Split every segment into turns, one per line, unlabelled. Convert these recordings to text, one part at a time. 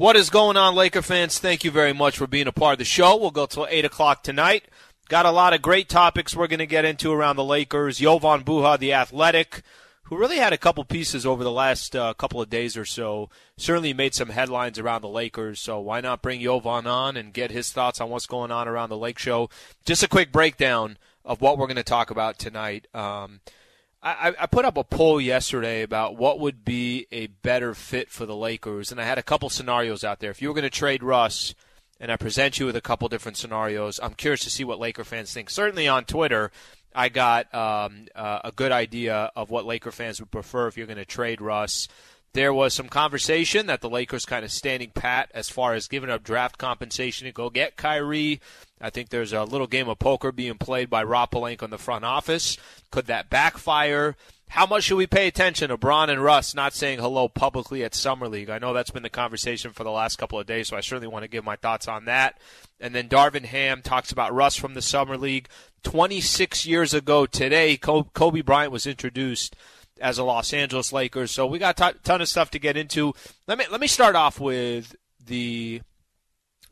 What is going on, Laker fans? Thank you very much for being a part of the show. We'll go till 8 o'clock tonight. Got a lot of great topics we're going to get into around the Lakers. Jovan Buha, the athletic, who really had a couple pieces over the last uh, couple of days or so, certainly made some headlines around the Lakers. So why not bring Jovan on and get his thoughts on what's going on around the Lake Show? Just a quick breakdown of what we're going to talk about tonight. Um, I, I put up a poll yesterday about what would be a better fit for the Lakers, and I had a couple scenarios out there. If you were going to trade Russ – and I present you with a couple different scenarios. I'm curious to see what Laker fans think. Certainly on Twitter, I got um, uh, a good idea of what Laker fans would prefer if you're going to trade Russ. There was some conversation that the Lakers kind of standing pat as far as giving up draft compensation to go get Kyrie. I think there's a little game of poker being played by Rob Pelinka in the front office. Could that backfire? How much should we pay attention to Bron and Russ not saying hello publicly at Summer League? I know that's been the conversation for the last couple of days, so I certainly want to give my thoughts on that. And then Darvin Ham talks about Russ from the Summer League. 26 years ago today, Kobe Bryant was introduced as a Los Angeles Lakers. So we got a ton of stuff to get into. Let me let me start off with the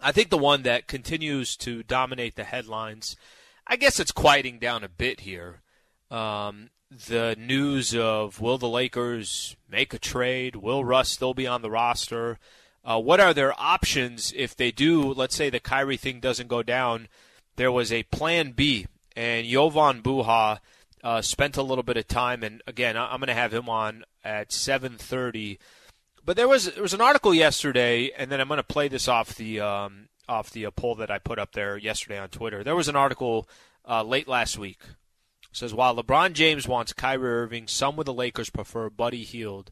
I think the one that continues to dominate the headlines. I guess it's quieting down a bit here. Um, the news of will the Lakers make a trade? Will Russ still be on the roster? Uh, what are their options if they do? Let's say the Kyrie thing doesn't go down. There was a plan B, and Jovan Buha uh, spent a little bit of time. And again, I'm going to have him on at 7:30. But there was there was an article yesterday, and then I'm going to play this off the um, off the uh, poll that I put up there yesterday on Twitter. There was an article uh, late last week says while LeBron James wants Kyrie Irving, some with the Lakers prefer Buddy Hield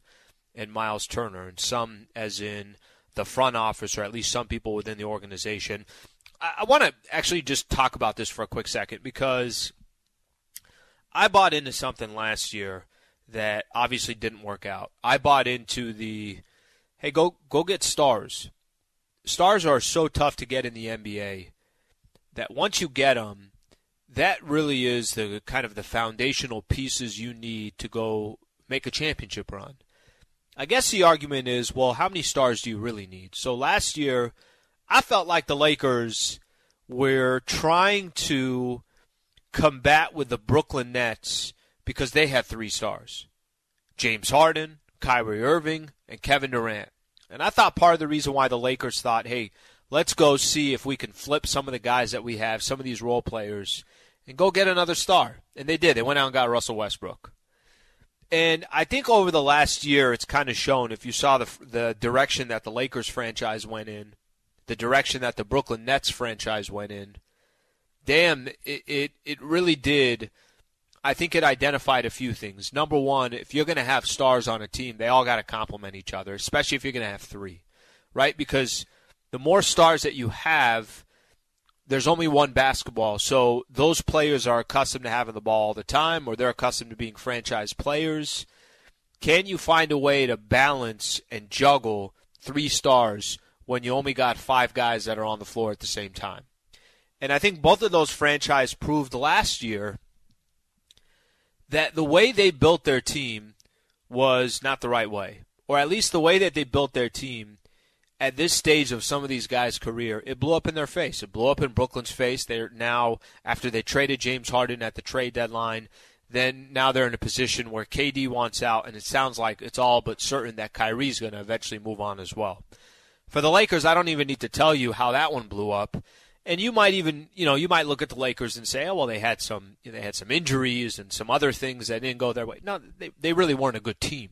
and Miles Turner, and some, as in the front office, or at least some people within the organization. I, I want to actually just talk about this for a quick second because I bought into something last year that obviously didn't work out. I bought into the hey, go go get stars. Stars are so tough to get in the NBA that once you get them, that really is the kind of the foundational pieces you need to go make a championship run. I guess the argument is, well, how many stars do you really need? So last year, I felt like the Lakers were trying to combat with the Brooklyn Nets because they had three stars James Harden, Kyrie Irving, and Kevin Durant. And I thought part of the reason why the Lakers thought, hey, let's go see if we can flip some of the guys that we have, some of these role players, and go get another star. And they did. They went out and got Russell Westbrook. And I think over the last year, it's kind of shown if you saw the the direction that the Lakers franchise went in, the direction that the Brooklyn Nets franchise went in. Damn, it it, it really did. I think it identified a few things. Number one, if you're going to have stars on a team, they all got to complement each other, especially if you're going to have three, right? Because the more stars that you have, there's only one basketball, so those players are accustomed to having the ball all the time, or they're accustomed to being franchise players. Can you find a way to balance and juggle three stars when you only got five guys that are on the floor at the same time? And I think both of those franchises proved last year that the way they built their team was not the right way, or at least the way that they built their team at this stage of some of these guys' career, it blew up in their face. It blew up in Brooklyn's face. They're now, after they traded James Harden at the trade deadline, then now they're in a position where KD wants out, and it sounds like it's all but certain that Kyrie's going to eventually move on as well. For the Lakers, I don't even need to tell you how that one blew up. And you might even, you know, you might look at the Lakers and say, "Oh, well, they had some, they had some injuries and some other things that didn't go their way." No, they they really weren't a good team.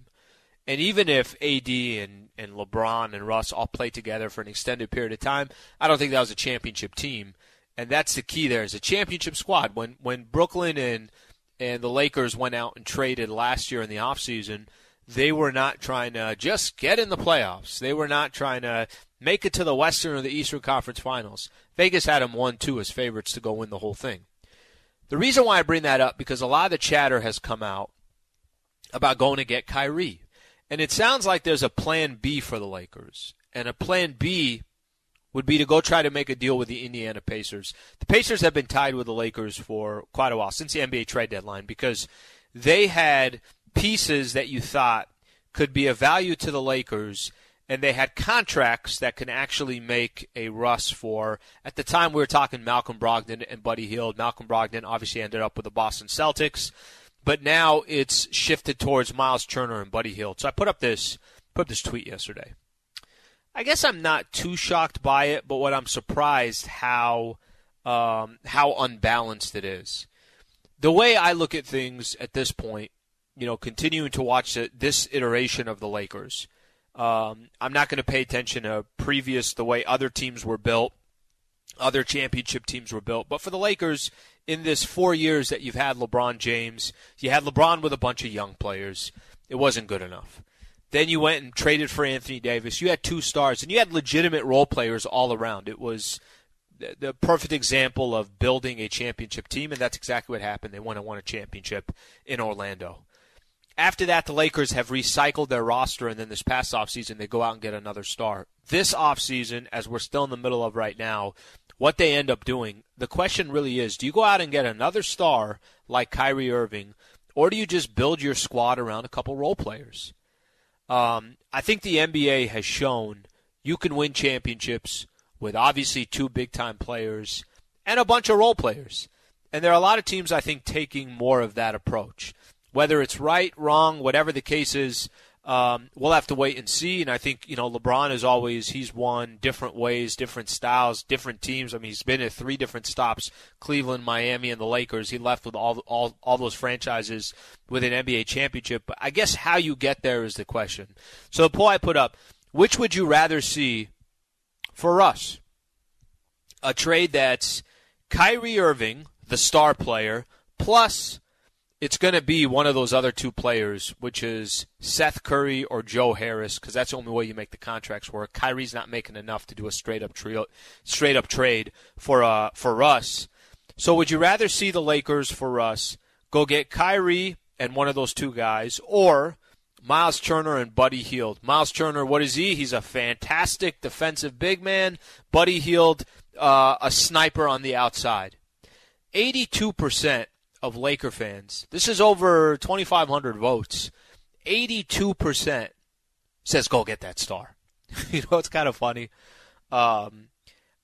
And even if AD and, and LeBron and Russ all play together for an extended period of time, I don't think that was a championship team. And that's the key there is a championship squad. When when Brooklyn and and the Lakers went out and traded last year in the offseason, they were not trying to just get in the playoffs. They were not trying to make it to the Western or the Eastern Conference Finals. Vegas had them one, two as favorites to go win the whole thing. The reason why I bring that up because a lot of the chatter has come out about going to get Kyrie, and it sounds like there's a plan B for the Lakers, and a plan B would be to go try to make a deal with the Indiana Pacers. The Pacers have been tied with the Lakers for quite a while since the NBA trade deadline because they had pieces that you thought could be of value to the Lakers and they had contracts that can actually make a Russ for. At the time, we were talking Malcolm Brogdon and Buddy Hield. Malcolm Brogdon obviously ended up with the Boston Celtics, but now it's shifted towards Miles Turner and Buddy Hield. So I put up this put up this tweet yesterday. I guess I'm not too shocked by it, but what I'm surprised how um, how unbalanced it is. The way I look at things at this point, you know, continuing to watch this iteration of the Lakers um, I'm not going to pay attention to previous the way other teams were built, other championship teams were built. But for the Lakers, in this four years that you've had LeBron James, you had LeBron with a bunch of young players. It wasn't good enough. Then you went and traded for Anthony Davis. You had two stars, and you had legitimate role players all around. It was the, perfect example of building a championship team, and that's exactly what happened. They went and won a championship in Orlando. After that, the Lakers have recycled their roster, and then this past offseason, they go out and get another star. This offseason, as we're still in the middle of right now, what they end up doing, the question really is do you go out and get another star like Kyrie Irving, or do you just build your squad around a couple role players? Um, I think the NBA has shown you can win championships with obviously two big time players and a bunch of role players. And there are a lot of teams, I think, taking more of that approach. Whether it's right, wrong, whatever the case is, um, we'll have to wait and see. And I think you know LeBron is always he's won different ways, different styles, different teams. I mean, he's been at three different stops: Cleveland, Miami, and the Lakers. He left with all all all those franchises with an NBA championship. But I guess how you get there is the question. So the poll I put up: Which would you rather see for us? A trade that's Kyrie Irving, the star player, plus it's going to be one of those other two players, which is Seth Curry or Joe Harris, because that's the only way you make the contracts work. Kyrie's not making enough to do a straight up trio, straight up trade for uh for us. So would you rather see the Lakers for us go get Kyrie and one of those two guys, or Miles Turner and Buddy Hield? Miles Turner, what is he? He's a fantastic defensive big man. Buddy Hield, uh, a sniper on the outside. Eighty-two percent of Laker fans, this is over 2,500 votes, 82% says go get that star. you know, it's kind of funny. Um,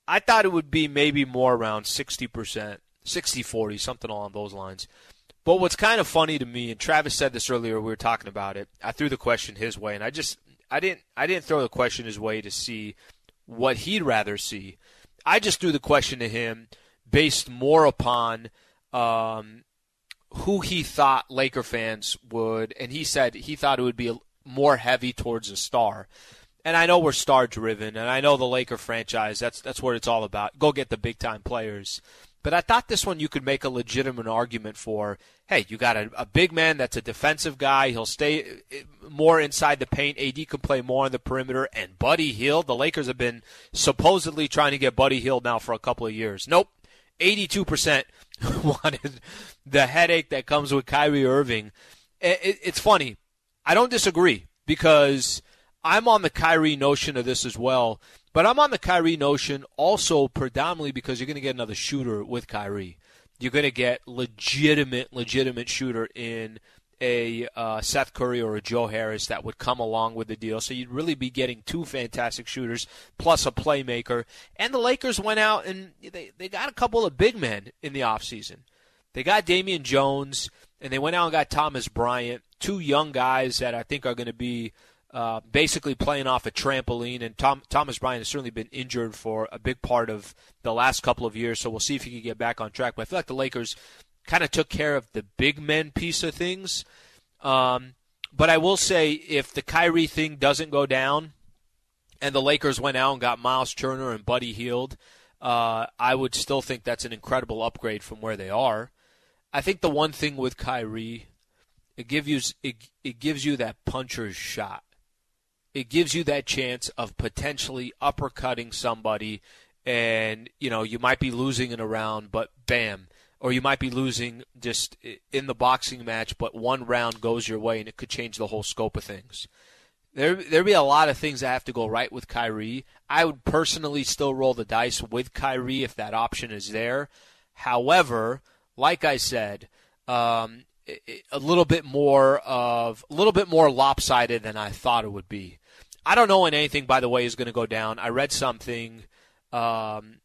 I thought it would be maybe more around 60%, 60 40, something along those lines. But what's kind of funny to me, and Travis said this earlier, we were talking about it. I threw the question his way, and I just I didn't I didn't throw the question his way to see what he'd rather see. I just threw the question to him based more upon um, who he thought Laker fans would, and he said he thought it would be more heavy towards a star. And I know we're star driven, and I know the Laker franchise. That's that's what it's all about. Go get the big time players. But I thought this one you could make a legitimate argument for. Hey, you got a, a big man that's a defensive guy. He'll stay eh, more inside the paint. AD can play more on the perimeter. And Buddy Hield, the Lakers have been supposedly trying to get Buddy Hield now for a couple of years. Nope. 82% wanted the headache that comes with Kyrie Irving. it's funny. I don't disagree because I'm on the Kyrie notion of this as well. But I'm on the Kyrie notion also predominantly because you're going to get another shooter with Kyrie. You're going to get legitimate, legitimate shooter in a uh, Seth Curry or a Joe Harris that would come along with the deal. So you'd really be getting two fantastic shooters plus a playmaker. And the Lakers went out and they, they got a couple of big men in the offseason. They got Damian Jones and they went out and got Thomas Bryant, two young guys that I think are going to be uh, basically playing off a trampoline. And Tom, Thomas Bryant has certainly been injured for a big part of the last couple of years, so we'll see if he can get back on track. But I feel like the Lakers kind of took care of the big men piece of things. Um, but I will say, if the Kyrie thing doesn't go down, and the Lakers went out and got Miles Turner and Buddy Hield, uh, I would still think that's an incredible upgrade from where they are. I think the one thing with Kyrie it gives you it, it gives you that puncher's shot. It gives you that chance of potentially uppercutting somebody, and you know you might be losing in a round, but bam, or you might be losing just in the boxing match, but one round goes your way, and it could change the whole scope of things. There, there'd be a lot of things that have to go right with Kyrie. I would personally still roll the dice with Kyrie if that option is there. However, like I said, um, a little bit more of a little bit more lopsided than I thought it would be. I don't know when anything, by the way, is going to go down. I read something. Um,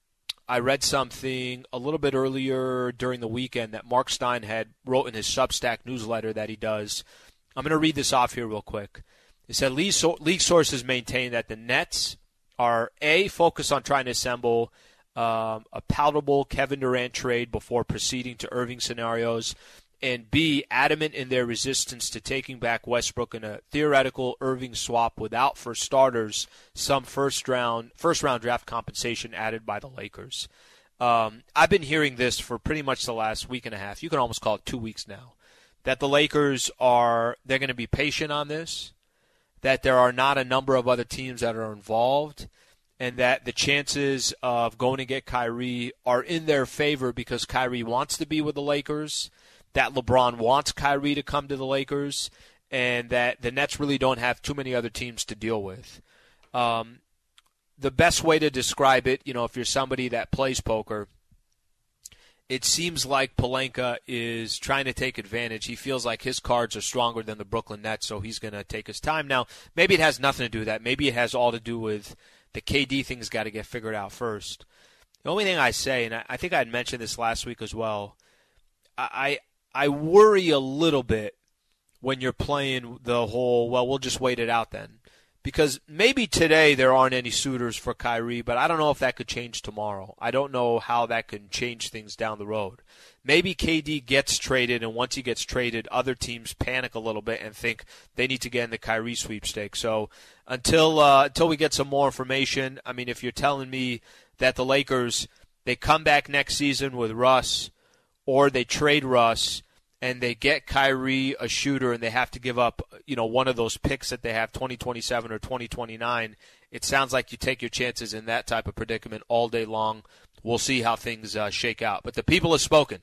I read something a little bit earlier during the weekend that Mark Stein had wrote in his Substack newsletter that he does. I'm going to read this off here real quick. He said league sources maintain that the Nets are a focused on trying to assemble um, a palatable Kevin Durant trade before proceeding to Irving scenarios, and B adamant in their resistance to taking back Westbrook in a theoretical Irving swap without, for starters, some first round first round draft compensation added by the Lakers. Um, I've been hearing this for pretty much the last week and a half. You can almost call it two weeks now. That the Lakers are they're going to be patient on this that there are not a number of other teams that are involved, and that the chances of going to get Kyrie are in their favor because Kyrie wants to be with the Lakers, that LeBron wants Kyrie to come to the Lakers, and that the Nets really don't have too many other teams to deal with. Um, the best way to describe it, you know, if you're somebody that plays poker, it seems like Pelinka is trying to take advantage. He feels like his cards are stronger than the Brooklyn Nets, so he's going to take his time. Now, maybe it has nothing to do with that. Maybe it has all to do with the KD thing's got to get figured out first. The only thing I say, and I think I had mentioned this last week as well, I I worry a little bit when you're playing the whole well, we'll just wait it out then because maybe today there aren't any suitors for Kyrie, but I don't know if that could change tomorrow. I don't know how that can change things down the road. Maybe KD gets traded, and once he gets traded, other teams panic a little bit and think they need to get in the Kyrie sweepstakes. So until uh, until we get some more information, I mean, if you're telling me that the Lakers they come back next season with Russ, or they trade Russ and they get Kyrie a shooter and they have to give up, you know, one of those picks that they have 2027 or 2029, it sounds like you take your chances in that type of predicament all day long. We'll see how things uh, shake out. But the people have spoken.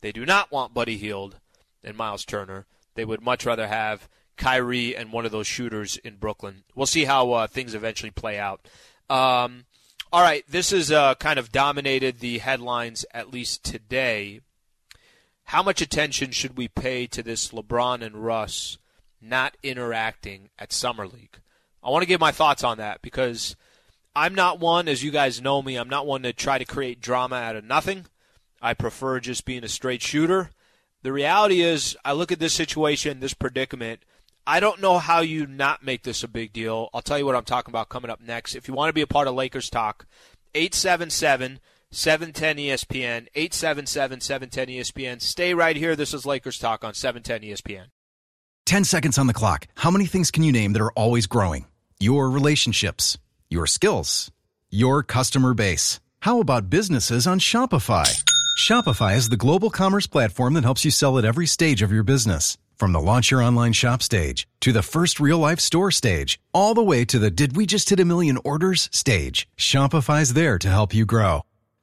They do not want Buddy Hield and Miles Turner. They would much rather have Kyrie and one of those shooters in Brooklyn. We'll see how uh, things eventually play out. Um, all right, this has uh, kind of dominated the headlines at least today how much attention should we pay to this LeBron and Russ not interacting at Summer League? I want to give my thoughts on that because I'm not one, as you guys know me, I'm not one to try to create drama out of nothing. I prefer just being a straight shooter. The reality is, I look at this situation, this predicament. I don't know how you not make this a big deal. I'll tell you what I'm talking about coming up next. If you want to be a part of Lakers Talk, 877- 710 ESPN, 877 710 ESPN. Stay right here. This is Lakers Talk on 710 ESPN.
10 seconds on the clock. How many things can you name that are always growing? Your relationships, your skills, your customer base. How about businesses on Shopify? Shopify is the global commerce platform that helps you sell at every stage of your business. From the launch your online shop stage to the first real life store stage, all the way to the did we just hit a million orders stage. Shopify's there to help you grow.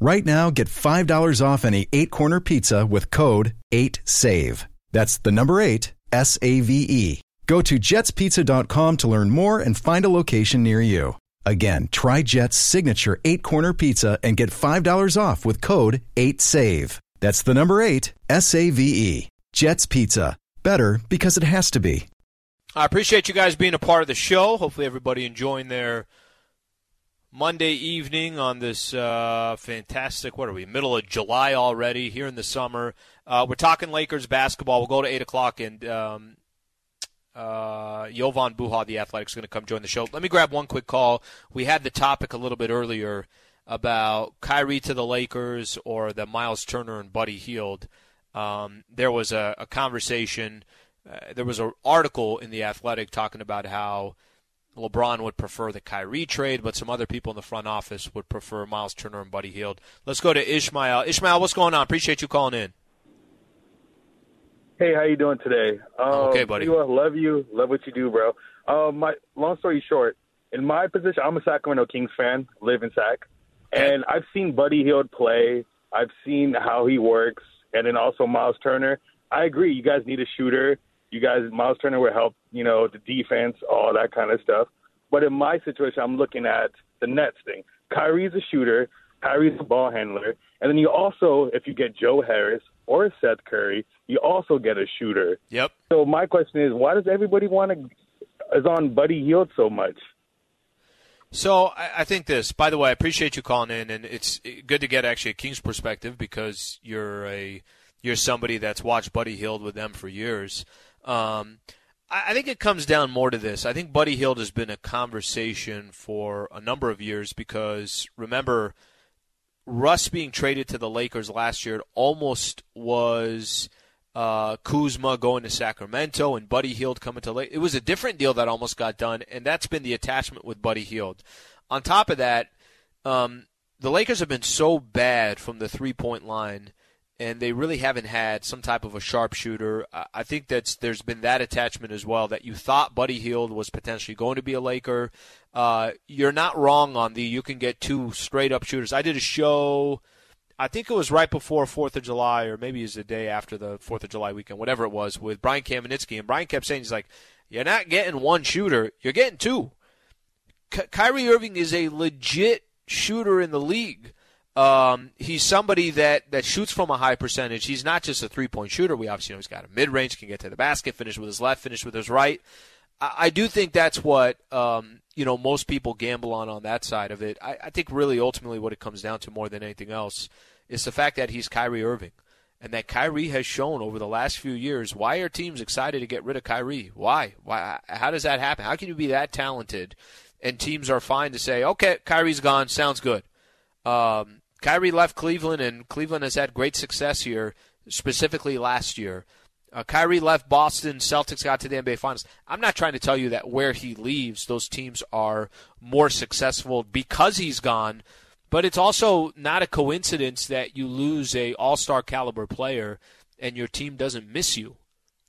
Right now, get $5 off any eight corner pizza with code 8SAVE. That's the number eight, S A V E. Go to jetspizza.com to learn more and find a location near you. Again, try Jet's signature eight corner pizza and get $5 off with code 8SAVE. That's the number eight, S A V E. Jet's Pizza. Better because it has to be.
I appreciate you guys being a part of the show. Hopefully, everybody enjoying their Monday evening on this uh, fantastic, what are we, middle of July already, here in the summer. Uh, we're talking Lakers basketball. We'll go to 8 o'clock, and um, uh, Buha, the athletic, is going to come join the show. Let me grab one quick call. We had the topic a little bit earlier about Kyrie to the Lakers or the Miles Turner and Buddy Hield. Um, there was a, a conversation. Uh, there was an article in the Athletic talking about how LeBron would prefer the Kyrie trade, but some other people in the front office would prefer Miles Turner and Buddy Hield. Let's go to Ishmael. Ishmael, what's going on? Appreciate you calling in.
Hey, how you doing today?
Um, okay, buddy.
You, love you. Love what you do, bro. Um, my long story short, in my position, I'm a Sacramento Kings fan. Live in Sac, and I've seen Buddy Hield play. I've seen how he works, and then also Miles Turner. I agree. You guys need a shooter. You guys, Miles Turner would help. You know, the defense, all that kind of stuff. But in my situation, I'm looking at the Nets thing. Kyrie's a shooter. Kyrie's a ball handler. And then you also, if you get Joe Harris or Seth Curry, you also get a shooter.
Yep.
So my question is, why does everybody want to is on Buddy Hield so much?
So I, think this. By the way, I appreciate you calling in, and it's good to get actually a King's perspective because you're a you're somebody that's watched Buddy Hield with them for years. Um, I think it comes down more to this. I think Buddy Hield has been a conversation for a number of years because remember Russ being traded to the Lakers last year, it almost was uh, Kuzma going to Sacramento and Buddy Hield coming to Lake. It was a different deal that almost got done, and that's been the attachment with Buddy Hield. On top of that, um, the Lakers have been so bad from the three point line and they really haven't had some type of a sharpshooter. I think that's there's been that attachment as well that you thought Buddy Hield was potentially going to be a Laker. Uh, you're not wrong on the you can get two straight up shooters. I did a show. I think it was right before Fourth of July, or maybe it was the day after the Fourth of July weekend, whatever it was, with Brian Kamenetsky, and Brian kept saying he's like, "You're not getting one shooter, you're getting two. Ky- Kyrie Irving is a legit shooter in the league. Um, he's somebody that, that shoots from a high percentage. He's not just a three point shooter. We obviously know he's got a mid range, can get to the basket, finish with his left, finish with his right. I, I do think that's what um, you know most people gamble on on that side of it. I, I think really ultimately what it comes down to more than anything else is the fact that he's Kyrie Irving. And that Kyrie has shown over the last few years. Why are teams excited to get rid of Kyrie? Why? Why? How does that happen? How can you be that talented, and teams are fine to say, "Okay, Kyrie's gone. Sounds good." Um, Kyrie left Cleveland, and Cleveland has had great success here, specifically last year. Uh, Kyrie left Boston. Celtics got to the NBA Finals. I'm not trying to tell you that where he leaves, those teams are more successful because he's gone. But it's also not a coincidence that you lose a All-Star caliber player and your team doesn't miss you.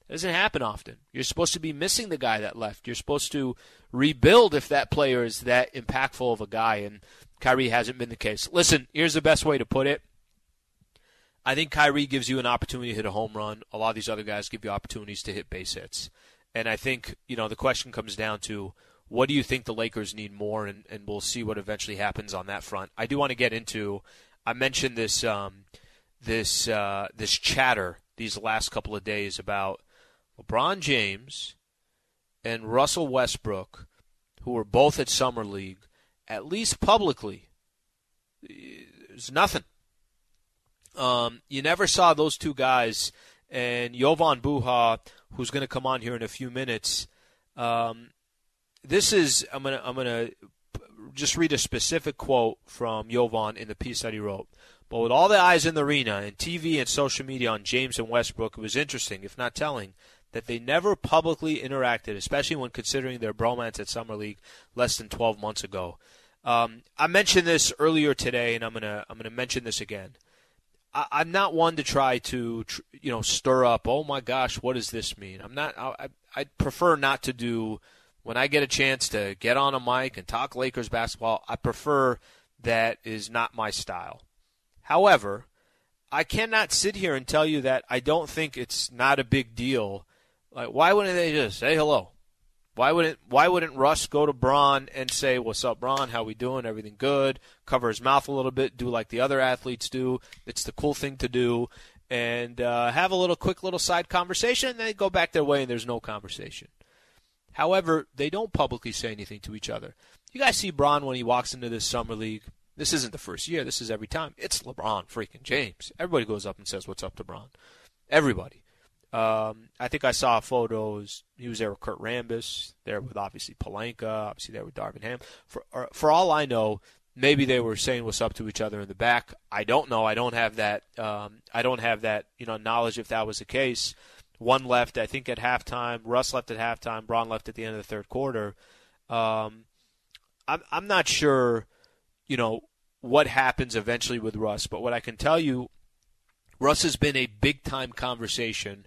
It doesn't happen often. You're supposed to be missing the guy that left. You're supposed to rebuild if that player is that impactful of a guy. And Kyrie hasn't been the case. Listen, here's the best way to put it. I think Kyrie gives you an opportunity to hit a home run. A lot of these other guys give you opportunities to hit base hits. And I think, you know, the question comes down to what do you think the Lakers need more? And, and we'll see what eventually happens on that front. I do want to get into, I mentioned this, um, this, uh, this chatter these last couple of days about LeBron James and Russell Westbrook, who were both at Summer League, at least publicly, there's nothing. Um, you never saw those two guys, and Jovan Buha, who's going to come on here in a few minutes. Um, this is I'm gonna I'm gonna just read a specific quote from Jovan in the piece that he wrote. But with all the eyes in the arena and TV and social media on James and Westbrook, it was interesting, if not telling, that they never publicly interacted, especially when considering their bromance at Summer League less than 12 months ago. Um, I mentioned this earlier today, and I'm gonna I'm gonna mention this again. I, am not one to try to you know stir up. Oh my gosh, what does this mean? I'm not. I I prefer not to do when I get a chance to get on a mic and talk Lakers basketball. I prefer that is not my style. However, I cannot sit here and tell you that I don't think it's not a big deal like, why wouldn't they just say hello? Why wouldn't Why wouldn't Russ go to Bron and say, "What's up, Bron? How we doing? Everything good?" Cover his mouth a little bit, do like the other athletes do. It's the cool thing to do, and uh, have a little quick little side conversation, and then go back their way, and there's no conversation. However, they don't publicly say anything to each other. You guys see Bron when he walks into this summer league. This isn't the first year. This is every time. It's LeBron freaking James. Everybody goes up and says, "What's up to Bron?" Everybody. Um, I think I saw photos. He was there with Kurt Rambis, there with obviously Pelinka, obviously there with Darvin Ham. For for all I know, maybe they were saying what's up to each other in the back. I don't know. I don't have that. Um, I don't have that you know knowledge if that was the case. One left, I think, at halftime. Russ left at halftime. Bron left at the end of the third quarter. Um, I'm I'm not sure, you know, what happens eventually with Russ, but what I can tell you, Russ has been a big time conversation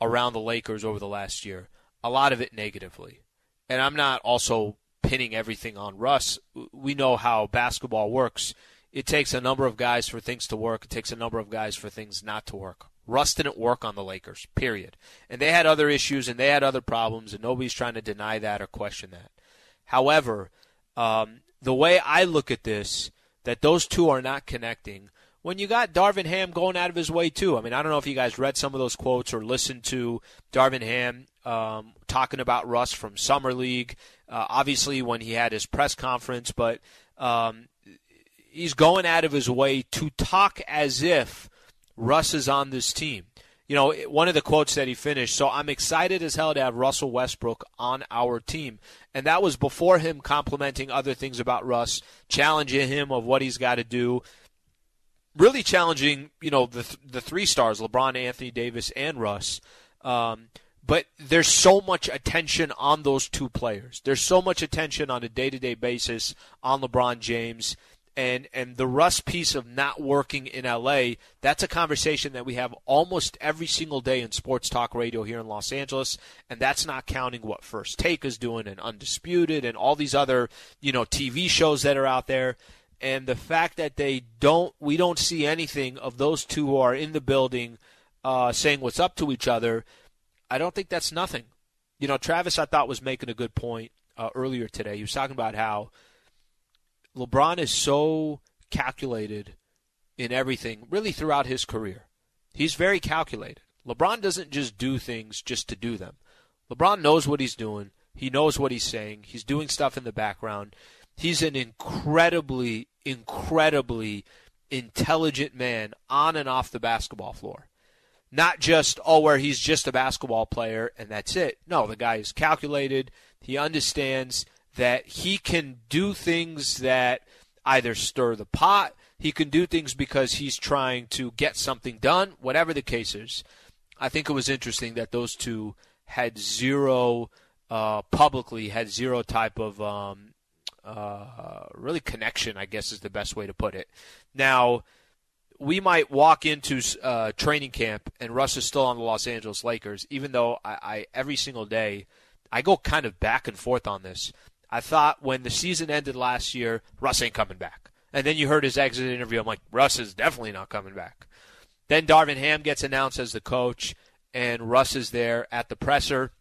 around the Lakers over the last year. A lot of it negatively, and I'm not also pinning everything on Russ. We know how basketball works. It takes a number of guys for things to work. It takes a number of guys for things not to work. Russ didn't work on the Lakers, period. And they had other issues and they had other problems, and nobody's trying to deny that or question that. However, um, the way I look at this, that those two are not connecting. When you got Darvin Ham going out of his way too. I mean, I don't know if you guys read some of those quotes or listened to Darvin Ham um, talking about Russ from summer league. Uh, obviously, when he had his press conference, but um, he's going out of his way to talk as if Russ is on this team. You know, one of the quotes that he finished, so I'm excited as hell to have Russell Westbrook on our team. And that was before him complimenting other things about Russ, challenging him of what he's got to do, really challenging, you know, the, the three stars, LeBron, Anthony Davis, and Russ. Um, but there's so much attention on those two players. There's so much attention on a day to day basis on LeBron James and and the Russ piece of not working in LA, that's a conversation that we have almost every single day in sports talk radio here in Los Angeles, and that's not counting what First Take is doing and Undisputed and all these other, you know, TV shows that are out there. And the fact that they don't we don't see anything of those two who are in the building uh, saying what's up to each other, I don't think that's nothing. You know, Travis I thought was making a good point uh, earlier today. He was talking about how LeBron is so calculated in everything, really throughout his career. He's very calculated. LeBron doesn't just do things just to do them. LeBron knows what he's doing. He knows what he's saying. He's doing stuff in the background. He's an incredibly, incredibly intelligent man on and off the basketball floor. Not just, oh, where he's just a basketball player and that's it. No, the guy is calculated. He understands that he can do things that either stir the pot, he can do things because he's trying to get something done, whatever the case is. I think it was interesting that those two had zero, uh, publicly, had zero type of um, uh, really connection, I guess is the best way to put it. Now, we might walk into uh, training camp and Russ is still on the Los Angeles Lakers, even though I, I every single day I go kind of back and forth on this. I thought when the season ended last year, Russ ain't coming back. And then you heard his exit interview. I'm like, Russ is definitely not coming back. Then Darvin Ham gets announced as the coach, and Russ is there at the presser.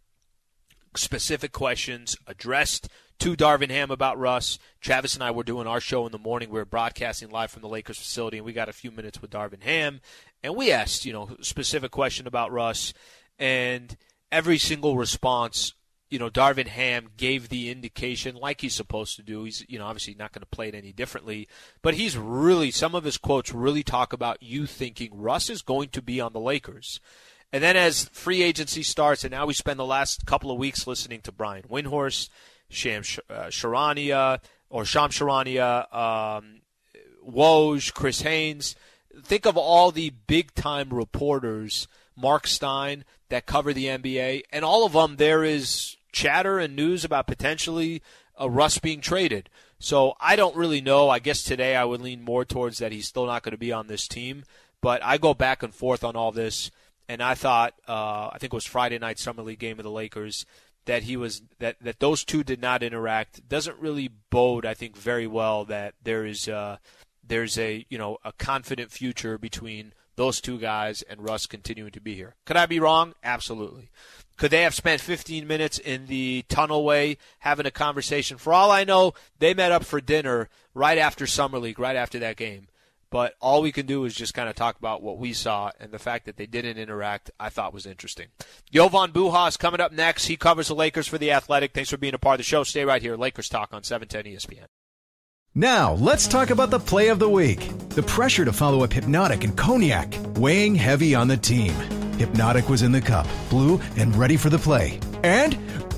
Specific questions addressed to Darvin Ham about Russ. Travis and I were doing our show in the morning. We were broadcasting live from the Lakers facility, and we got a few minutes with Darvin Ham. And we asked, you know, specific question about Russ. And every single response you know, Darvin Ham gave the indication like he's supposed to do. He's, you know, obviously not going to play it any differently, but he's really, some of his quotes really talk about you thinking Russ is going to be on the Lakers. And then as free agency starts, and now we spend the last couple of weeks listening to Brian Windhorst, Sham uh, Charania, or Sham Charania, um, Woj, Chris Haynes. Think of all the big time reporters, Mark Stein, that cover the NBA, and all of them, there is chatter and news about potentially uh, Russ being traded. So I don't really know. I guess today I would lean more towards that he's still not going to be on this team. But I go back and forth on all this, and I thought uh, I think it was Friday night summer league game of the Lakers that he was that that those two did not interact doesn't really bode I think very well that there is uh, there's a you know a confident future between those two guys and Russ continuing to be here. Could I be wrong? Absolutely. Could they have spent 15 minutes in the tunnelway having a conversation? For all I know, they met up for dinner right after Summer League, right after that game. But all we can do is just kind of talk about what we saw, and the fact that they didn't interact, I thought was interesting. Jovan Buha is coming up next. He covers the Lakers for the Athletic. Thanks for being a part of the show. Stay right here. Lakers talk on 710 ESPN.
Now, let's talk about the play of the week. The pressure to follow up Hypnotic and Cognac, weighing heavy on the team. Hypnotic was in the cup, blue, and ready for the play. And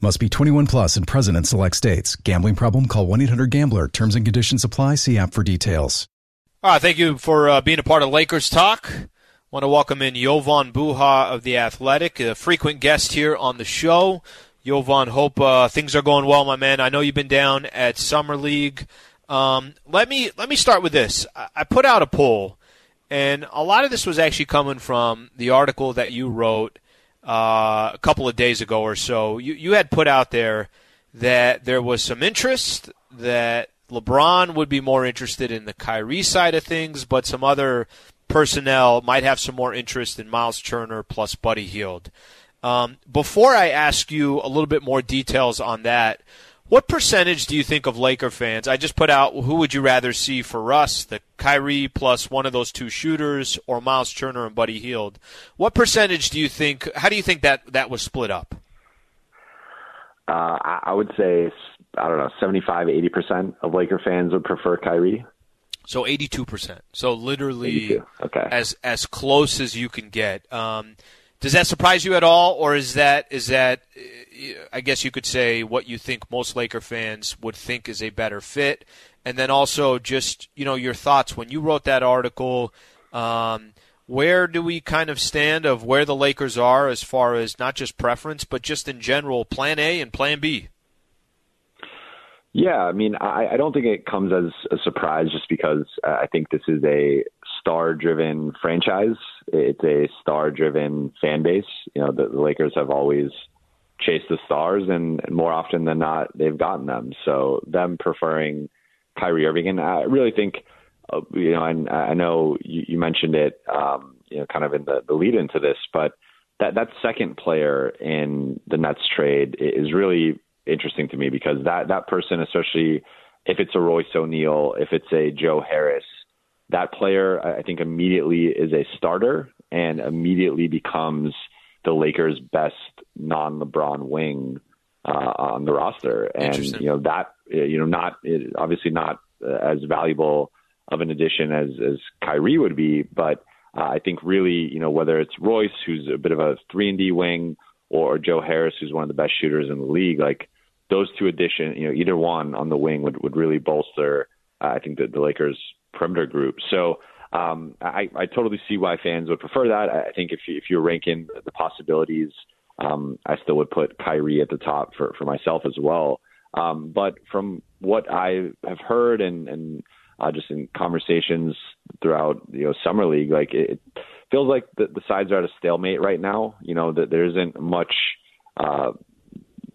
Must be 21 plus and present in select states. Gambling problem? Call 1 800 Gambler. Terms and conditions apply. See app for details.
All right, thank you for uh, being a part of Lakers Talk. Want to welcome in Jovan Buha of the Athletic, a frequent guest here on the show. Jovan, hope uh, things are going well, my man. I know you've been down at Summer League. Um, let me let me start with this. I put out a poll, and a lot of this was actually coming from the article that you wrote uh, a couple of days ago or so, you, you had put out there that there was some interest that LeBron would be more interested in the Kyrie side of things, but some other personnel might have some more interest in Miles Turner plus Buddy Hield. Um, before I ask you a little bit more details on that, what percentage do you think of Laker fans? I just put out who would you rather see for us, the Kyrie plus one of those two shooters, or Miles Turner and Buddy Hield? What percentage do you think? How do you think that that was split up?
Uh, I would say I don't know, 75, 80 percent of Laker fans would prefer Kyrie.
So eighty-two percent. So literally,
82. okay,
as as close as you can get. Um, does that surprise you at all, or is that is that I guess you could say what you think most Laker fans would think is a better fit, and then also just you know your thoughts when you wrote that article. Um, where do we kind of stand of where the Lakers are as far as not just preference, but just in general, Plan A and Plan B?
Yeah, I mean, I, I don't think it comes as a surprise just because I think this is a star-driven franchise. It's a star-driven fan base. You know, the, the Lakers have always chase the stars, and, and more often than not, they've gotten them. So them preferring Kyrie Irving, and I really think, uh, you know, and I know you, you mentioned it, um, you know, kind of in the, the lead into this, but that that second player in the Nets trade is really interesting to me because that that person, especially if it's a Royce O'Neale, if it's a Joe Harris, that player I think immediately is a starter and immediately becomes the Lakers' best non-LeBron wing uh, on the roster, and you know that you know not obviously not uh, as valuable of an addition as as Kyrie would be, but uh, I think really you know whether it's Royce who's a bit of a three and D wing or Joe Harris who's one of the best shooters in the league, like those two addition, you know either one on the wing would would really bolster uh, I think the, the Lakers perimeter group. So um, I, I totally see why fans would prefer that. I think if you, if you're ranking the possibilities, um, I still would put Kyrie at the top for, for myself as well. Um, but from what I have heard and, and uh, just in conversations throughout you know summer league, like it, it feels like the, the sides are at a stalemate right now. You know that there isn't much. Uh,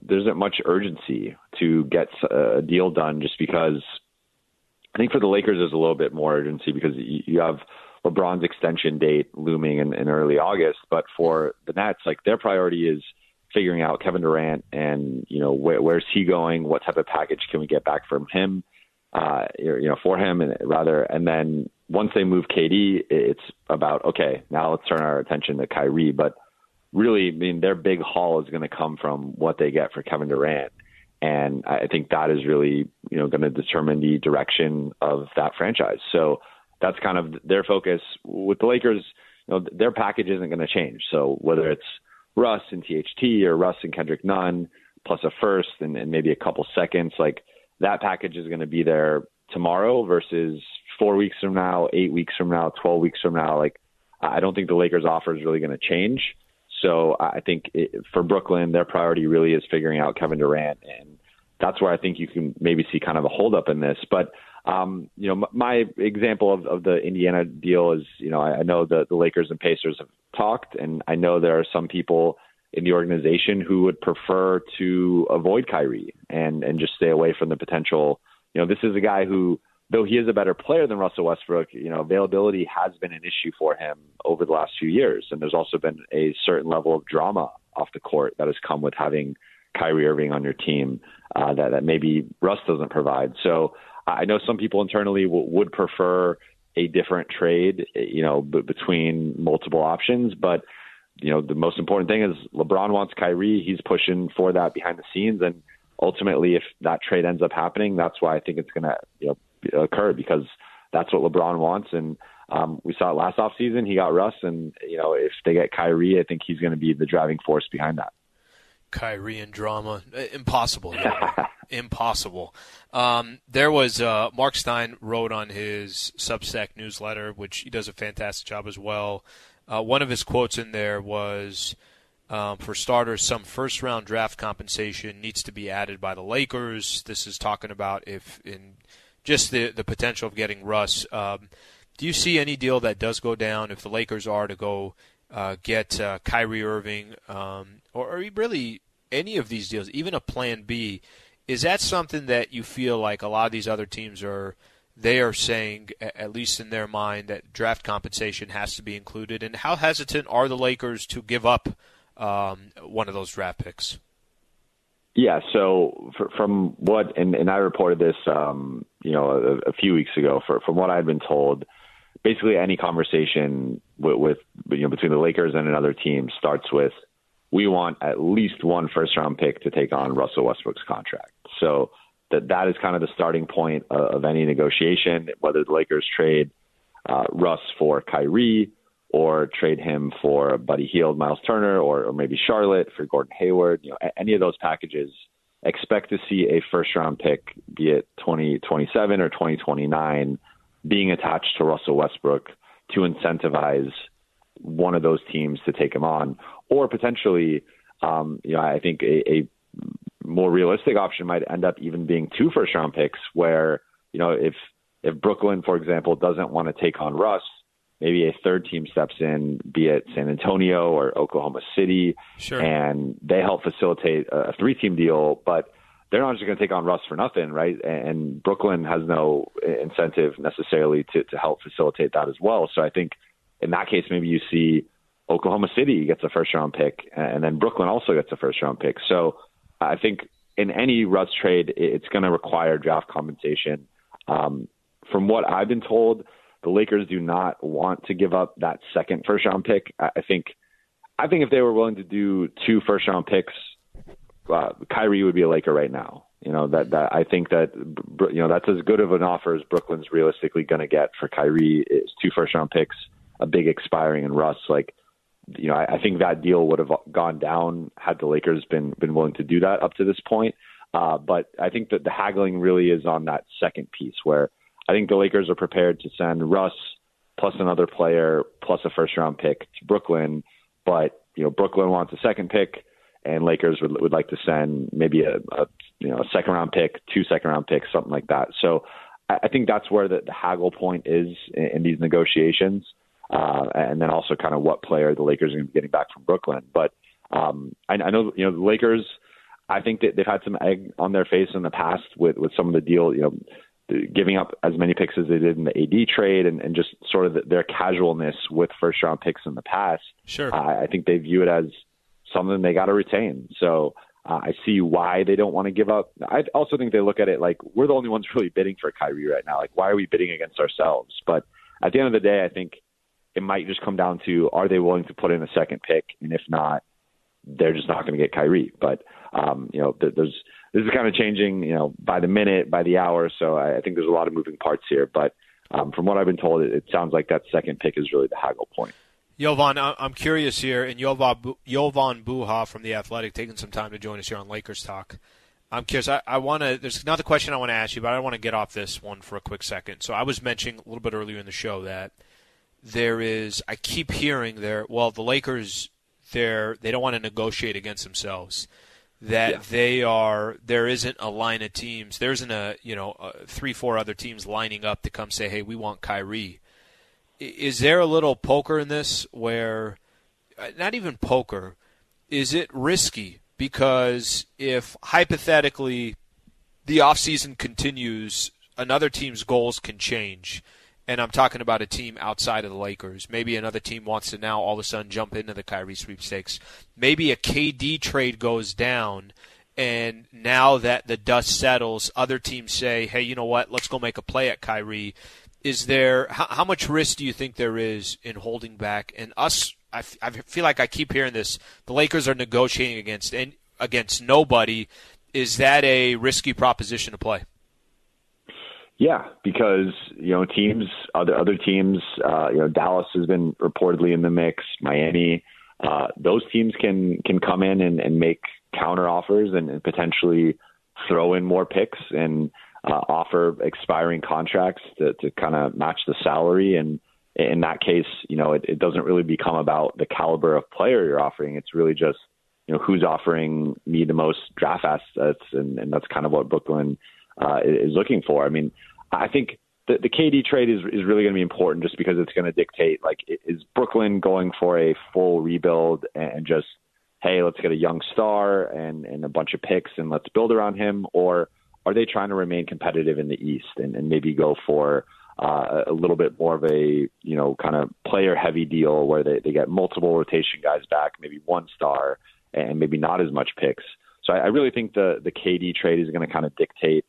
there isn't much urgency to get a deal done just because I think for the Lakers, there's a little bit more urgency because you have LeBron's extension date looming in, in early August. But for the Nets, like their priority is figuring out Kevin Durant and you know where, where's he going, what type of package can we get back from him, uh, you know, for him, and rather, and then once they move KD, it's about okay, now let's turn our attention to Kyrie. But really, I mean, their big haul is going to come from what they get for Kevin Durant. And I think that is really, you know, going to determine the direction of that franchise. So that's kind of their focus with the Lakers. You know, their package isn't going to change. So whether it's Russ and THT or Russ and Kendrick Nunn plus a first and, and maybe a couple seconds, like that package is going to be there tomorrow versus four weeks from now, eight weeks from now, 12 weeks from now. Like, I don't think the Lakers' offer is really going to change. So I think it, for Brooklyn, their priority really is figuring out Kevin Durant, and that's where I think you can maybe see kind of a holdup in this. But um, you know, my example of, of the Indiana deal is, you know, I, I know the, the Lakers and Pacers have talked, and I know there are some people in the organization who would prefer to avoid Kyrie and and just stay away from the potential. You know, this is a guy who, though he is a better player than Russell Westbrook, you know, availability has been an issue for him over the last few years, and there's also been a certain level of drama off the court that has come with having Kyrie Irving on your team uh, that that maybe Russ doesn't provide. So I know some people internally w- would prefer a different trade, you know, b- between multiple options, but you know, the most important thing is LeBron wants Kyrie. He's pushing for that behind the scenes, and ultimately, if that trade ends up happening, that's why I think it's going to you know occur because that's what LeBron wants. And um, we saw it last offseason. He got Russ, and you know, if they get Kyrie, I think he's going to be the driving force behind that.
Kyrie and drama, uh, impossible, impossible. Um, there was uh, Mark Stein wrote on his Substack newsletter, which he does a fantastic job as well. Uh, one of his quotes in there was, um, for starters, some first round draft compensation needs to be added by the Lakers. This is talking about if in just the the potential of getting Russ. Um, do you see any deal that does go down if the Lakers are to go uh, get uh, Kyrie Irving, um, or, or really any of these deals, even a Plan B? Is that something that you feel like a lot of these other teams are? they are saying, at least in their mind, that draft compensation has to be included. And how hesitant are the Lakers to give up um, one of those draft picks?
Yeah, so for, from what, and, and I reported this, um, you know, a, a few weeks ago. For, from what I've been told, basically any conversation with, with, you know between the Lakers and another team starts with, we want at least one first round pick to take on Russell Westbrook's contract. So that that is kind of the starting point of, of any negotiation, whether the Lakers trade uh, Russ for Kyrie or trade him for Buddy Hield, Miles Turner, or, or maybe Charlotte for Gordon Hayward. You know, any of those packages, expect to see a first round pick, be it 2027 or 2029, being attached to Russell Westbrook to incentivize one of those teams to take him on, or potentially, um, you know, I think a, a more realistic option might end up even being two first round picks where, you know, if if Brooklyn, for example, doesn't want to take on Russ, maybe a third team steps in, be it San Antonio or Oklahoma City,
sure.
and they help facilitate a three team deal, but they're not just going to take on Russ for nothing, right? And Brooklyn has no incentive necessarily to, to help facilitate that as well. So I think in that case, maybe you see Oklahoma City gets a first round pick, and then Brooklyn also gets a first round pick. So I think in any Russ trade, it's going to require draft compensation. Um, from what I've been told, the Lakers do not want to give up that second first round pick. I think, I think if they were willing to do two first round picks, uh, Kyrie would be a Laker right now. You know that that I think that you know that's as good of an offer as Brooklyn's realistically going to get for Kyrie is two first round picks, a big expiring and Russ. Like you know, I, I think that deal would have gone down had the Lakers been been willing to do that up to this point. Uh, but I think that the haggling really is on that second piece where I think the Lakers are prepared to send Russ plus another player plus a first round pick to Brooklyn, but you know Brooklyn wants a second pick, and Lakers would would like to send maybe a, a you know a second round pick, two second round picks, something like that. So I, I think that's where the, the haggle point is in, in these negotiations uh, and then also kind of what player the Lakers are going to be getting back from Brooklyn. But um, I, I know you know the Lakers. I think that they've had some egg on their face in the past with with some of the deal. You know, giving up as many picks as they did in the AD trade, and, and just sort of the, their casualness with first round picks in the past.
Sure,
uh, I think they view it as something they got to retain. So. Uh, I see why they don't want to give up. I also think they look at it like we're the only ones really bidding for Kyrie right now. Like, why are we bidding against ourselves? But at the end of the day, I think it might just come down to are they willing to put in a second pick, and if not, they're just not going to get Kyrie. But um, you know, there's this is kind of changing, you know, by the minute, by the hour. So I, I think there's a lot of moving parts here. But um, from what I've been told, it, it sounds like that second pick is really the haggle point.
Jovan, I'm curious here, and Jovan, Jovan Buha from The Athletic taking some time to join us here on Lakers Talk. I'm curious. I, I want to. There's another question I want to ask you, but I want to get off this one for a quick second. So I was mentioning a little bit earlier in the show that there is. I keep hearing there. Well, the Lakers, they're they don't want to negotiate against themselves. That yeah. they are. There isn't a line of teams. There isn't a you know a three four other teams lining up to come say, hey, we want Kyrie. Is there a little poker in this where, uh, not even poker, is it risky because if hypothetically the offseason continues, another team's goals can change. And I'm talking about a team outside of the Lakers. Maybe another team wants to now all of a sudden jump into the Kyrie sweepstakes. Maybe a KD trade goes down, and now that the dust settles, other teams say, hey, you know what? Let's go make a play at Kyrie. Is there how, how much risk do you think there is in holding back? And us I, f- I feel like I keep hearing this. The Lakers are negotiating against and against nobody. Is that a risky proposition to play?
Yeah, because you know teams, other other teams, uh, you know Dallas has been reportedly in the mix. Miami, uh, those teams can can come in and, and make counter offers and, and potentially throw in more picks and uh, offer expiring contracts to, to kind of match the salary and in that case, you know, it, it doesn't really become about the caliber of player you're offering. It's really just, you know, who's offering me the most draft assets, and, and that's kind of what Brooklyn uh, is looking for. I mean, I think the, the KD trade is is really going to be important just because it's going to dictate like is Brooklyn going for a full rebuild and just hey let's get a young star and and a bunch of picks and let's build around him or are they trying to remain competitive in the East and, and maybe go for uh, a little bit more of a you know kind of player heavy deal where they, they get multiple rotation guys back, maybe one star, and maybe not as much picks. So I, I really think the the KD trade is going to kind of dictate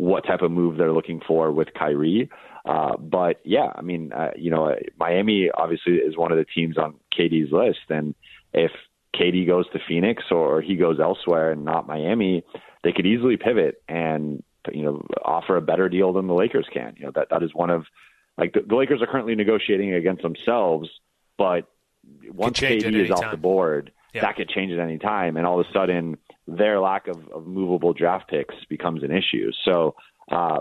what type of move they're looking for with Kyrie. Uh, but yeah, I mean, uh, you know, Miami obviously is one of the teams on KD's list, and if KD goes to Phoenix or he goes elsewhere and not Miami, they could easily pivot and you know offer a better deal than the Lakers can. You know that that is one of like the, the Lakers are currently negotiating against themselves, but once KD is off the board, yeah. that could change at any time, and all of a sudden their lack of, of movable draft picks becomes an issue. So uh,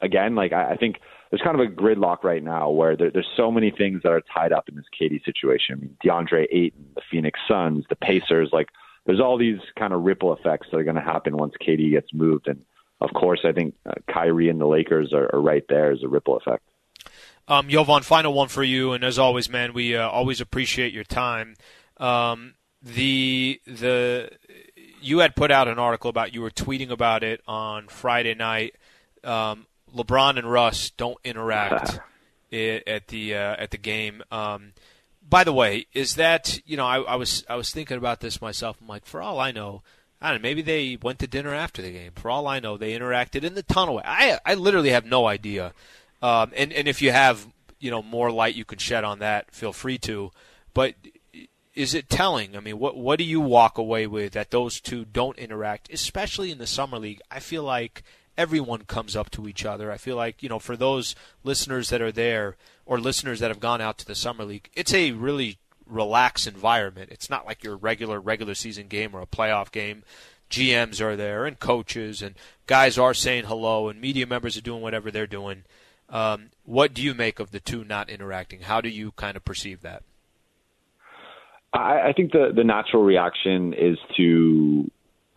again, like I, I think there's kind of a gridlock right now where there, there's so many things that are tied up in this KD situation. I mean, DeAndre Ayton, the Phoenix Suns, the Pacers, like there's all these kind of ripple effects that are going to happen once KD gets moved, and of course, I think uh, Kyrie and the Lakers are, are right there as a ripple effect.
Um, Jovan, final one for you, and as always, man, we uh, always appreciate your time. Um, the the you had put out an article about you were tweeting about it on Friday night. Um, LeBron and Russ don't interact at the uh, at the game. Um, by the way, is that you know I, I was I was thinking about this myself. I'm like, for all I know, I don't know. Maybe they went to dinner after the game. For all I know, they interacted in the tunnel. I I literally have no idea. Um, and and if you have you know more light you can shed on that, feel free to. But is it telling? I mean, what what do you walk away with that those two don't interact, especially in the summer league? I feel like everyone comes up to each other. I feel like you know for those listeners that are there or listeners that have gone out to the summer league, it's a really relaxed environment. It's not like your regular regular season game or a playoff game. GMs are there and coaches and guys are saying hello and media members are doing whatever they're doing. Um, what do you make of the two not interacting? How do you kind of perceive that?
I, I think the the natural reaction is to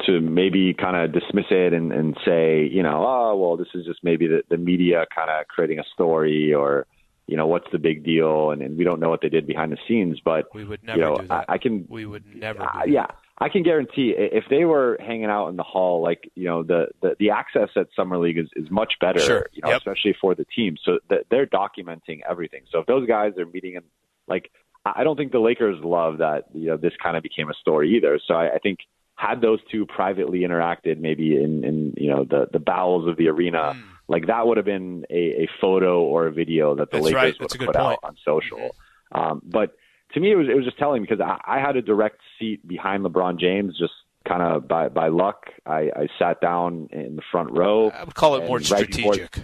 to maybe kind of dismiss it and, and say, you know, oh well, this is just maybe the, the media kind of creating a story or you know, what's the big deal? And, and we don't know what they did behind the scenes, but
we would never
you know,
do that.
I, I can,
we would never.
Uh, yeah, I can guarantee if they were hanging out in the hall, like you know, the the, the access at summer league is, is much better,
sure.
you know,
yep.
especially for the team. So that they're documenting everything. So if those guys are meeting in, like, I don't think the Lakers love that. You know, this kind of became a story either. So I, I think had those two privately interacted, maybe in in you know the the bowels of the arena. Mm like that would have been a, a photo or a video that the
That's
Lakers
right.
would
have
put
point.
out on social. Mm-hmm. Um, but to me, it was it was just telling because I, I had a direct seat behind LeBron James, just kind of by by luck. I, I sat down in the front row.
I would call it more strategic.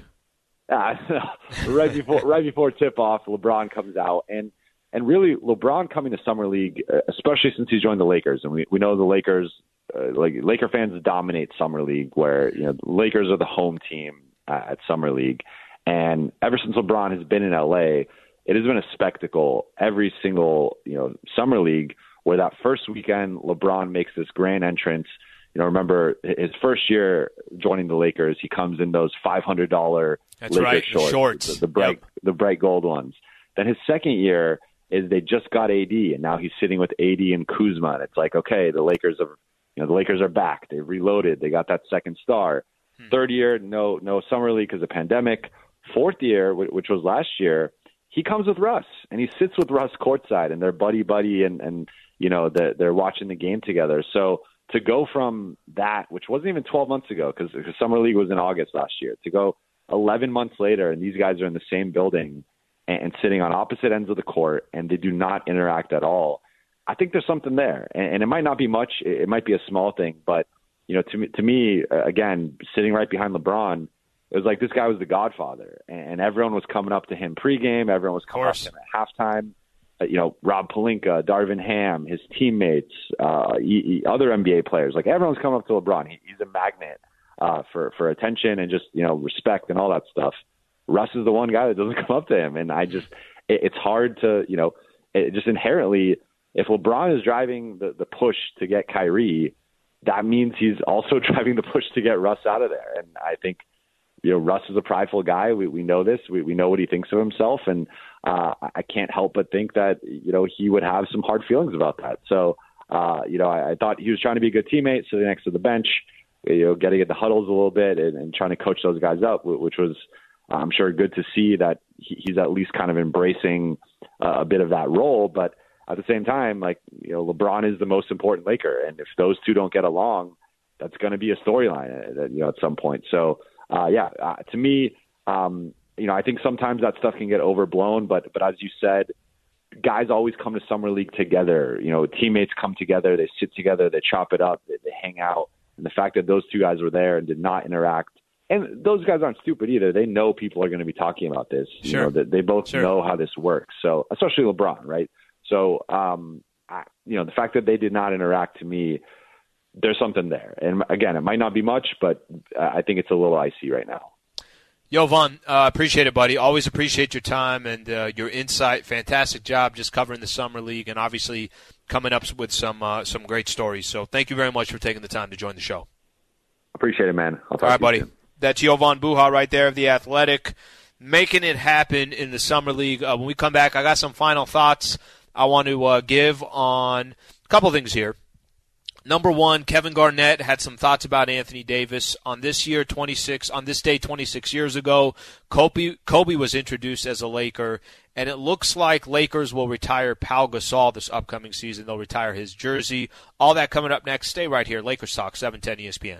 Right before, uh, right before right before tip off, LeBron comes out, and And really, LeBron coming to summer league, uh, especially since he's joined the Lakers, and we we know the Lakers, uh, like Laker fans dominate summer league, where you know the Lakers are the home team at summer league, and ever since LeBron has been in LA, it has been a spectacle every single you know summer league where that first weekend LeBron makes this grand entrance. You know, remember his first year joining the Lakers, he comes in those five hundred dollar Laker
right,
shorts,
shorts.
The, the bright
Yep.
the bright gold ones. Then his second year is they just got AD, and now he's sitting with AD and Kuzma. And it's like, okay, the Lakers are, you know, the Lakers are back. They've reloaded. They got that second star. Hmm. Third year, no, no summer league because of the pandemic. Fourth year, which was last year, he comes with Russ and he sits with Russ courtside, and they're buddy buddy, and and you know they're, they're watching the game together. So to go from that, which wasn't even 12 months ago, because summer league was in August last year, to go 11 months later, and these guys are in the same building and, sitting on opposite ends of the court, and they do not interact at all. I think there's something there, and, and it might not be much. It, might be a small thing, but you know, to me, to me, uh, again, sitting right behind LeBron, it was like this guy was the Godfather, and, everyone was coming up to him pregame. Everyone was coming up to him at halftime. Uh, you know, Rob Pelinka, Darvin Ham, his teammates, uh, other NBA players, like everyone's coming up to LeBron. He, he's a magnet uh, for for attention and just you know respect and all that stuff. Russ is the one guy that doesn't come up to him, and I just it, it's hard to you know it just inherently if LeBron is driving the the push to get Kyrie, that means he's also driving the push to get Russ out of there, and I think you know, Russ is a prideful guy. We we know this. We we know what he thinks of himself, and uh, I can't help but think that you know he would have some hard feelings about that. So, uh, you know, I, I thought he was trying to be a good teammate, sitting next to the bench, you know, getting at the huddles a little bit and, and trying to coach those guys up, which was, I'm sure, good to see that he's at least kind of embracing uh, a bit of that role. But at the same time, like you know, LeBron is the most important Laker, and if those two don't get along, that's going to be a storyline, uh, you know, at some point. So uh, yeah, uh, to me, um, you know, I think sometimes that stuff can get overblown, but but as you said, guys always come to summer league together. You know, teammates come together, they sit together, they chop it up, they, they hang out, and the fact that those two guys were there and did not interact. And those guys aren't stupid either. They know people are going to be talking about this. You
Sure.
know, that they both
Sure.
know how this works. So, especially LeBron, right? So, um, I, you know, the fact that they did not interact to me, there's something there. And again, it might not be much, but I think it's a little icy right now.
Jovan, uh, appreciate it, buddy. Always appreciate your time and uh, your insight. Fantastic job just covering the summer league, and obviously coming up with some uh, some great stories. So thank you very much for taking the time to join the show.
Appreciate it, man. I'll talk
All right,
to you
buddy.
soon.
That's Jovan Buha right there of the Athletic, making it happen in the summer league. Uh, when we come back, I got some final thoughts I want to uh, give on a couple things here. Number one, Kevin Garnett had some thoughts about Anthony Davis on this year, 26 on this day, 26 years ago. Kobe Kobe was introduced as a Laker, and it looks like Lakers will retire Pau Gasol this upcoming season. They'll retire his jersey. All that coming up next. Stay right here, Lakers Talk, 710 ESPN.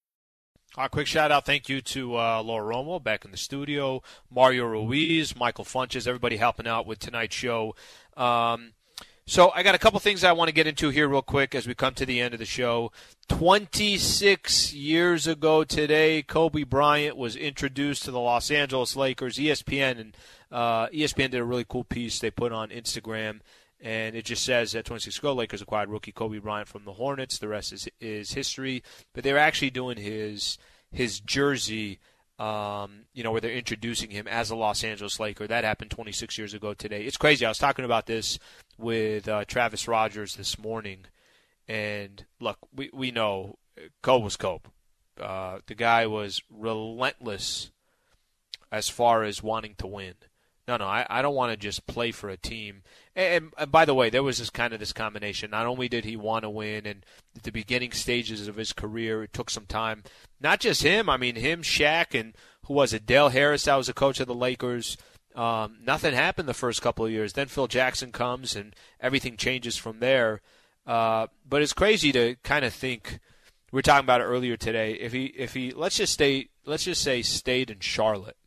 A quick shout out, thank you to uh, Laura Romo back in the studio, Mario Ruiz, Michael Funches, everybody helping out with tonight's show. Um, so I got a couple things I want to get into here real quick as we come to the end of the show. 26 years ago today, Kobe Bryant was introduced to the Los Angeles Lakers. ESPN and uh, ESPN did a really cool piece they put on Instagram and it just says that 26 ago, Lakers acquired rookie Kobe Bryant from the Hornets. The rest is is history. But they're actually doing his his jersey, um, you know, where they're introducing him as a Los Angeles Laker. That happened 26 years ago today. It's crazy. I was talking about this with uh, Travis Rogers this morning, and look, we we know Kobe was Kobe. Uh, the guy was relentless as far as wanting to win. No, no, I, I don't want to just play for a team. And, and by the way, there was this kind of this combination. Not only did he want to win, and at the beginning stages of his career, it took some time. Not just him. I mean, him, Shaq, and who was it? Del Harris. That was the coach of the Lakers. Um, nothing happened the first couple of years. Then Phil Jackson comes and everything changes from there. Uh, but it's crazy to kind of think. We were talking about it earlier today. If he, if he, let's just stay, let's just say, stayed in Charlotte,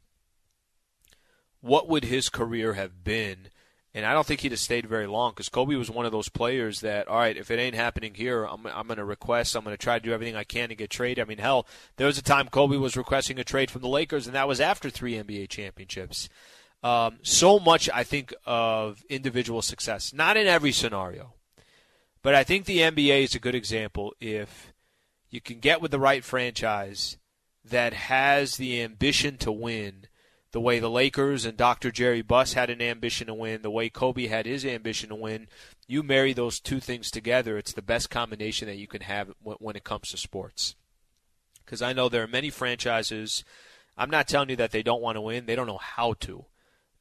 what would his career have been? And I don't think he'd have stayed very long because Kobe was one of those players that, all right, if it ain't happening here, I'm, I'm going to request, I'm going to try to do everything I can to get traded. I mean, hell, there was a time Kobe was requesting a trade from the Lakers, and that was after three NBA championships. Um, so much, I think, of individual success. Not in every scenario, but I think the NBA is a good example if you can get with the right franchise that has the ambition to win the way the Lakers and Dr. Jerry Buss had an ambition to win, the way Kobe had his ambition to win, you marry those two things together, it's the best combination that you can have when it comes to sports. Because I know there are many franchises, I'm not telling you that they don't want to win, they don't know how to.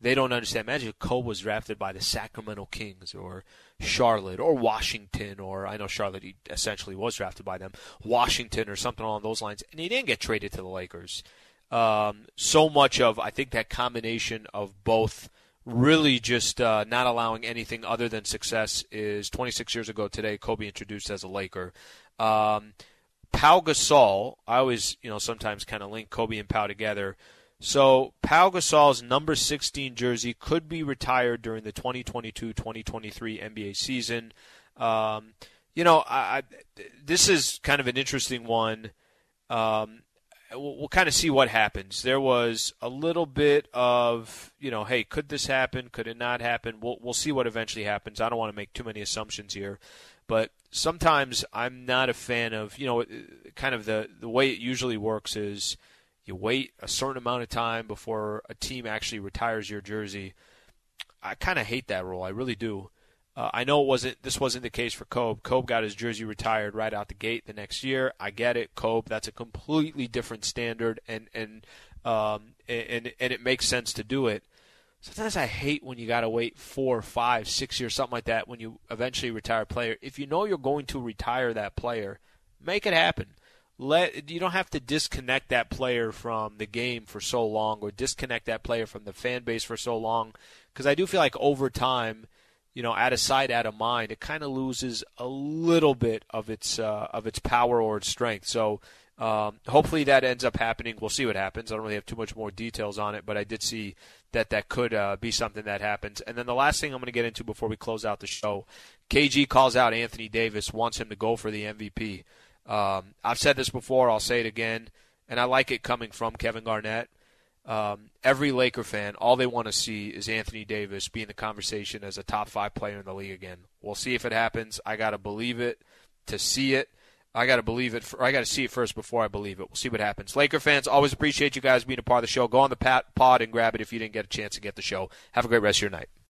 They don't understand. Imagine if Kobe was drafted by the Sacramento Kings or Charlotte or Washington, or I know Charlotte essentially was drafted by them, Washington or something along those lines, and he didn't get traded to the Lakers um, so much of I think that combination of both really just uh, not allowing anything other than success is 26 years ago today. Kobe introduced as a Laker. Um, Pau Gasol, I always you know sometimes kind of link Kobe and Pau together. So Pau Gasol's number 16 jersey could be retired during the 2022-2023 NBA season. Um, you know, I, I, this is kind of an interesting one. Um, we'll, we'll kind of see what happens. There was a little bit of, you know, hey, could this happen? Could it not happen? We'll we'll see what eventually happens. I don't want to make too many assumptions here, but sometimes I'm not a fan of, you know, kind of the the way it usually works is you wait a certain amount of time before a team actually retires your jersey. I kind of hate that rule. I really do. Uh, I know it wasn't. This wasn't the case for Kobe. Kobe got his jersey retired right out the gate the next year. I get it, Kobe. That's a completely different standard, and and um, and and it makes sense to do it. Sometimes I hate when you got to wait four, five, six years, something like that, when you eventually retire a player. If you know you're going to retire that player, make it happen. Let you don't have to disconnect that player from the game for so long, or disconnect that player from the fan base for so long, because I do feel like over time you know, out of sight, out of mind, it kind of loses a little bit of its uh, of its power or its strength. So um, hopefully that ends up happening. We'll see what happens. I don't really have too much more details on it, but I did see that that could uh, be something that happens. And then the last thing I'm going to get into before we close out the show, KG calls out Anthony Davis, wants him to go for the MVP. Um, I've said this before. I'll say it again, and I like it coming from Kevin Garnett um, every Laker fan, all they want to see is Anthony Davis be in the conversation as a top five player in the league again. We'll see if it happens. I got to believe it to see it. I got to believe it. For, I got to see it first before I believe it. We'll see what happens. Laker fans, always appreciate you guys being a part of the show. Go on the pod and grab it if you didn't get a chance to get the show. Have a great rest of your night.